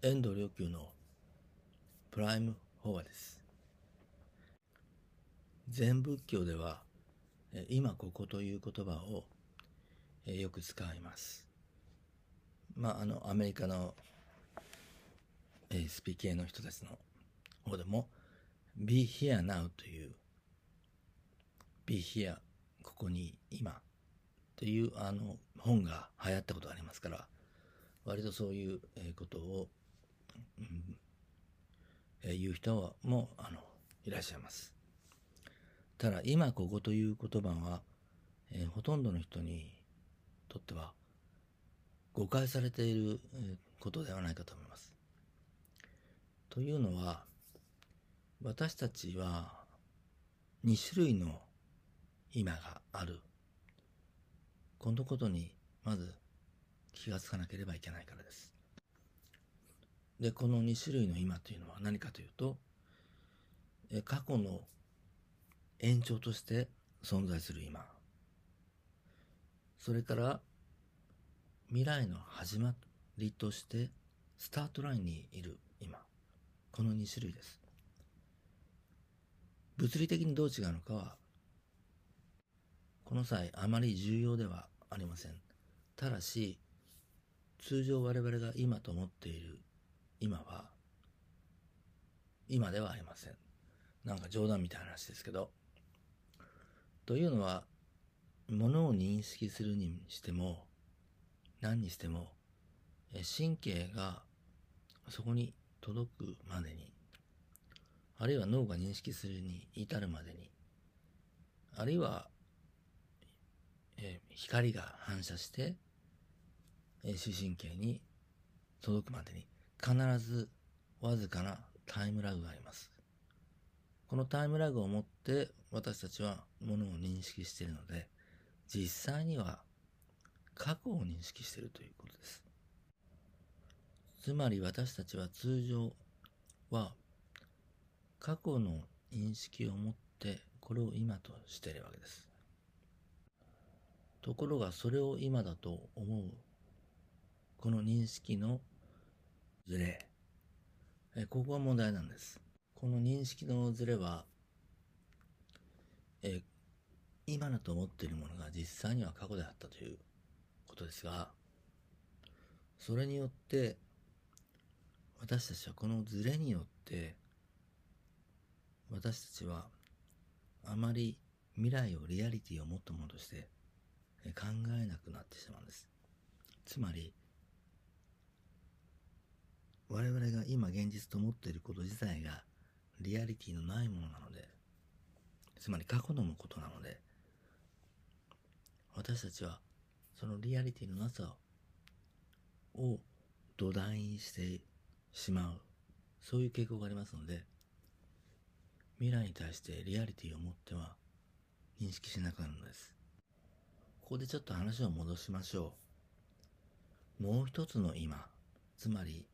遠藤良久のプライムフォアです。全仏教では今ここという言葉をよく使います。まああのアメリカのスピ系の人たちの方でも Be here now という Be here ここに今というあの本が流行ったことがありますから割とそういうことを、え、言う人もあのいらっしゃいます。ただ今ここという言葉は、えー、ほとんどの人にとっては誤解されていることではないかと思います。というのは私たちは2種類の今がある。このことにまず気がつかなければいけないからです。で、この2種類の今というのは何かというと、過去の延長として存在する今。それから未来の始まりとしてスタートラインにいる今。この2種類です。物理的にどう違うのかはこの際あまり重要ではありません。ただし、通常我々が今と思っている今は、今ではありません。なんか冗談みたいな話ですけど。というのは、ものを認識するにしても、何にしても、神経がそこに届くまでに、あるいは脳が認識するに至るまでに、あるいはえ、光が反射して、え、視神経に届くまでに必ずわずかなタイムラグがあります。このタイムラグをもって私たちはものを認識しているので、実際には過去を認識しているということです。つまり私たちは通常は過去の認識を持ってこれを今としているわけです。ところがそれを今だと思うこの認識のズレえここが問題なんですこの認識のズレはえ今だと思っているものが実際には過去であったということですがそれによって私たちはこのズレによって私たちはあまり未来をリアリティを持ったものとして考えなくなってしまうんです。つまり、我々が今現実と思っていること自体がリアリティのないものなので、つまり過去のことなので、私たちはそのリアリティのなさを土台にしてしまう、そういう傾向がありますので、未来に対してリアリティを持っては認識しなくなるのです。ここでちょっと話を戻しましょう。もう一つの今、つまり、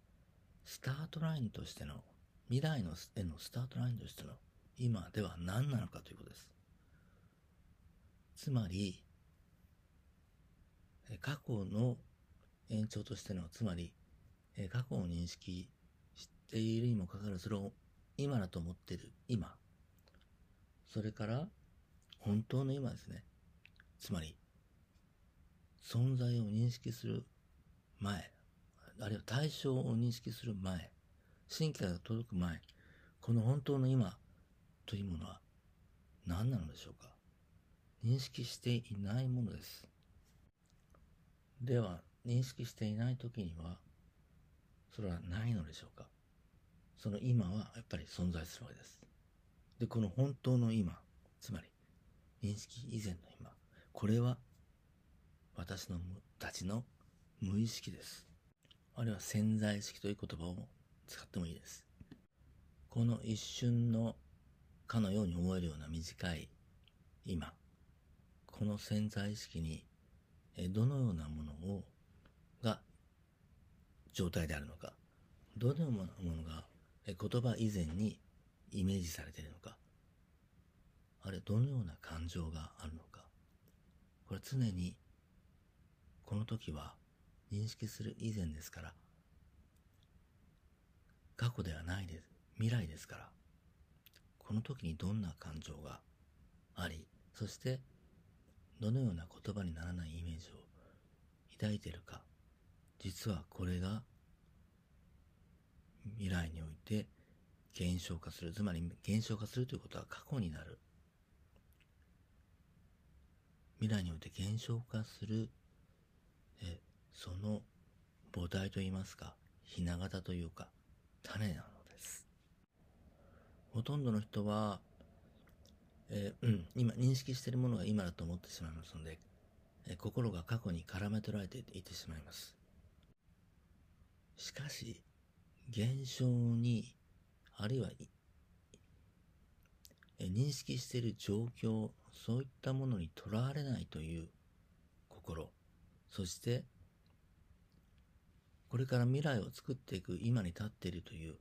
スタートラインとしての、未来のへのスタートラインとしての今では何なのかということです。つまり、過去の延長としての、つまり、過去を認識しているにもかかわらず、それを今だと思っている今。それから、本当の今ですね。つまり、存在を認識する前、あるいは対象を認識する前、神経が届く前、この本当の今というものは何なのでしょうか？認識していないものです。では、認識していない時には、それはないのでしょうか？その今はやっぱり存在するわけです。で、この本当の今、つまり認識以前の今、これは私のたちの無意識です。あるいは潜在意識という言葉を使ってもいいです。この一瞬のかのように思えるような短い今、この潜在意識にどのようなものをが状態であるのか、どのようなものが言葉以前にイメージされているのか、あるいはどのような感情があるのか、これ常にこの時は認識する以前ですから、過去ではないです。未来ですから。この時にどんな感情があり、そしてどのような言葉にならないイメージを抱いているか。実はこれが未来において減少化する。つまり減少化するということは過去になる。未来において減少化する、その母体といいますか、ひな形というか、種なのです。ほとんどの人は、えー、うん、今認識しているものが今だと思ってしまいますので、えー、心が過去に絡め取られていてしまいます。しかし、現象に、あるいは、えー、認識している状況、そういったものにとらわれないという心、そしてこれから未来を作っていく今に立っているという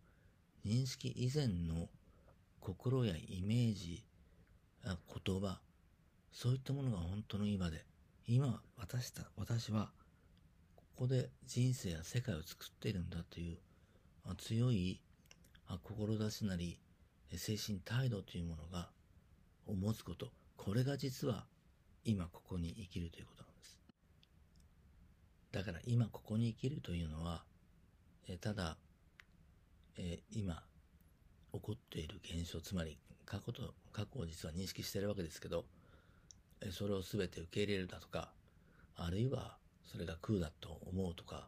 認識以前の心やイメージ、言葉、そういったものが本当の今で、今私た、私はここで人生や世界を作っているんだという強い志なり精神態度というものがを持つこと、これが実は今ここに生きるということなんです。だから今ここに生きるというのは、えただ、えー、今起こっている現象、つまり過去と、過去を実は認識しているわけですけど、えそれを全て受け入れるだとか、あるいはそれが空だと思うとか、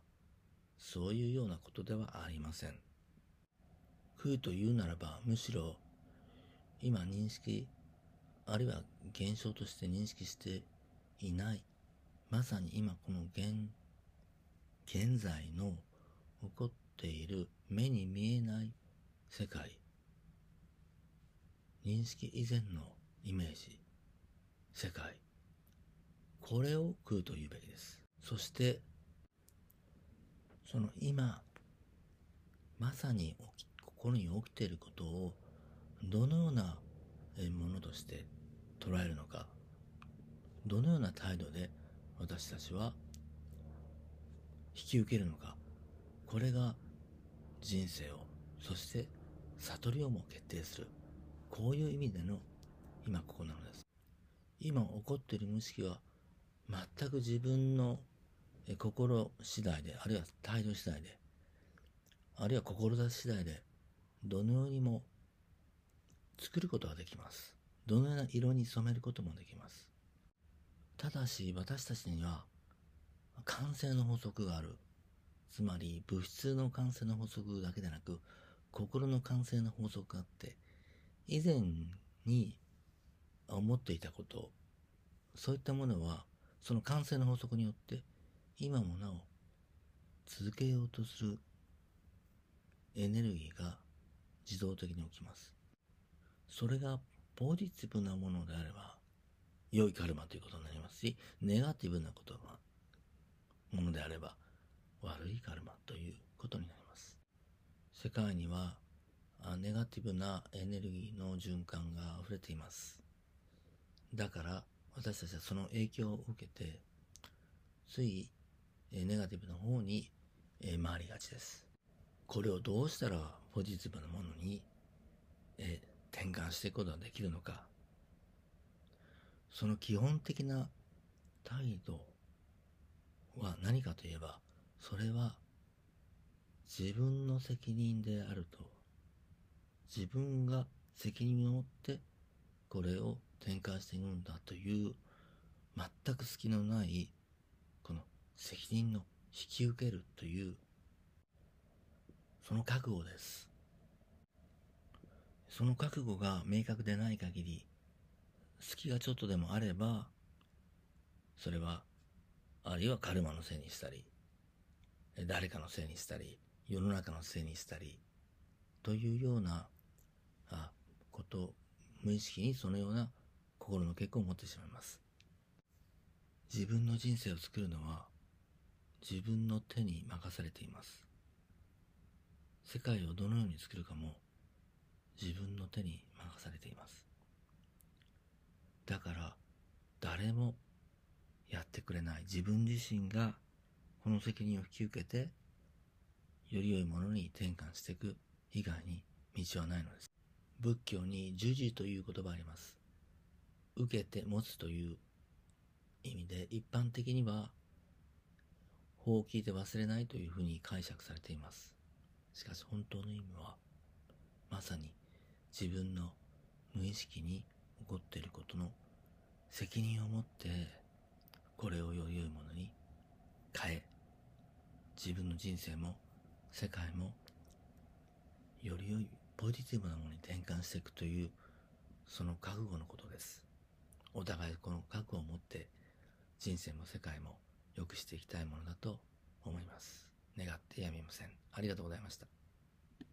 そういうようなことではありません。空というならば、むしろ今認識、あるいは現象として認識していない、まさに今この現現在の起こっている目に見えない世界、認識以前のイメージ、世界、これを空というべきです。そして、その今、まさに心に起きていることをどのようなものとして捉えるのか、どのような態度で私たちは引き受けるのか。これが人生をそして悟りをも決定する。こういう意味での今ここなのです。今起こっている無意識は全く自分の心次第であるいは態度次第であるいは志次第でどのようにも作ることができます。どのような色に染めることもできます。ただし私たちには感性の法則がある。つまり物質の感性の法則だけでなく、心の感性の法則があって、以前に思っていたこと、そういったものは、その感性の法則によって、今もなお続けようとするエネルギーが自動的に起きます。それがポジティブなものであれば、良いカルマということになりますし、ネガティブなことものであれば悪いカルマということになります。世界にはネガティブなエネルギーの循環が溢れています。だから私たちはその影響を受けてついネガティブな方に回りがちです。これをどうしたらポジティブなものに転換していくことができるのかその基本的な態度は何かといえば、それは自分の責任であると。自分が責任を持ってこれを転換していくんだという全く隙のないこの責任の引き受けるというその覚悟です。その覚悟が明確でない限り隙がちょっとでもあればそれはあるいはカルマのせいにしたり、誰かのせいにしたり、世の中のせいにしたり、というような、あ、こと、無意識にそのような心の結果を持ってしまいます。自分の人生を作るのは自分の手に任されています。世界をどのように作るかも自分の手に任されています。だから誰もやってくれない自分自身がこの責任を引き受けてより良いものに転換していく以外に道はないのです。仏教に授受という言葉あります。受けて持つという意味で、一般的には法を聞いて忘れないというふうに解釈されています。しかし本当の意味は、まさに自分の無意識に起こっていることの責任を持ってこれを良いものに変え自分の人生も世界もより良いポジティブなものに転換していくというその覚悟のことです。お互いこの覚悟を持って人生も世界も良くしていきたいものだと思います。願ってやみません。ありがとうございました。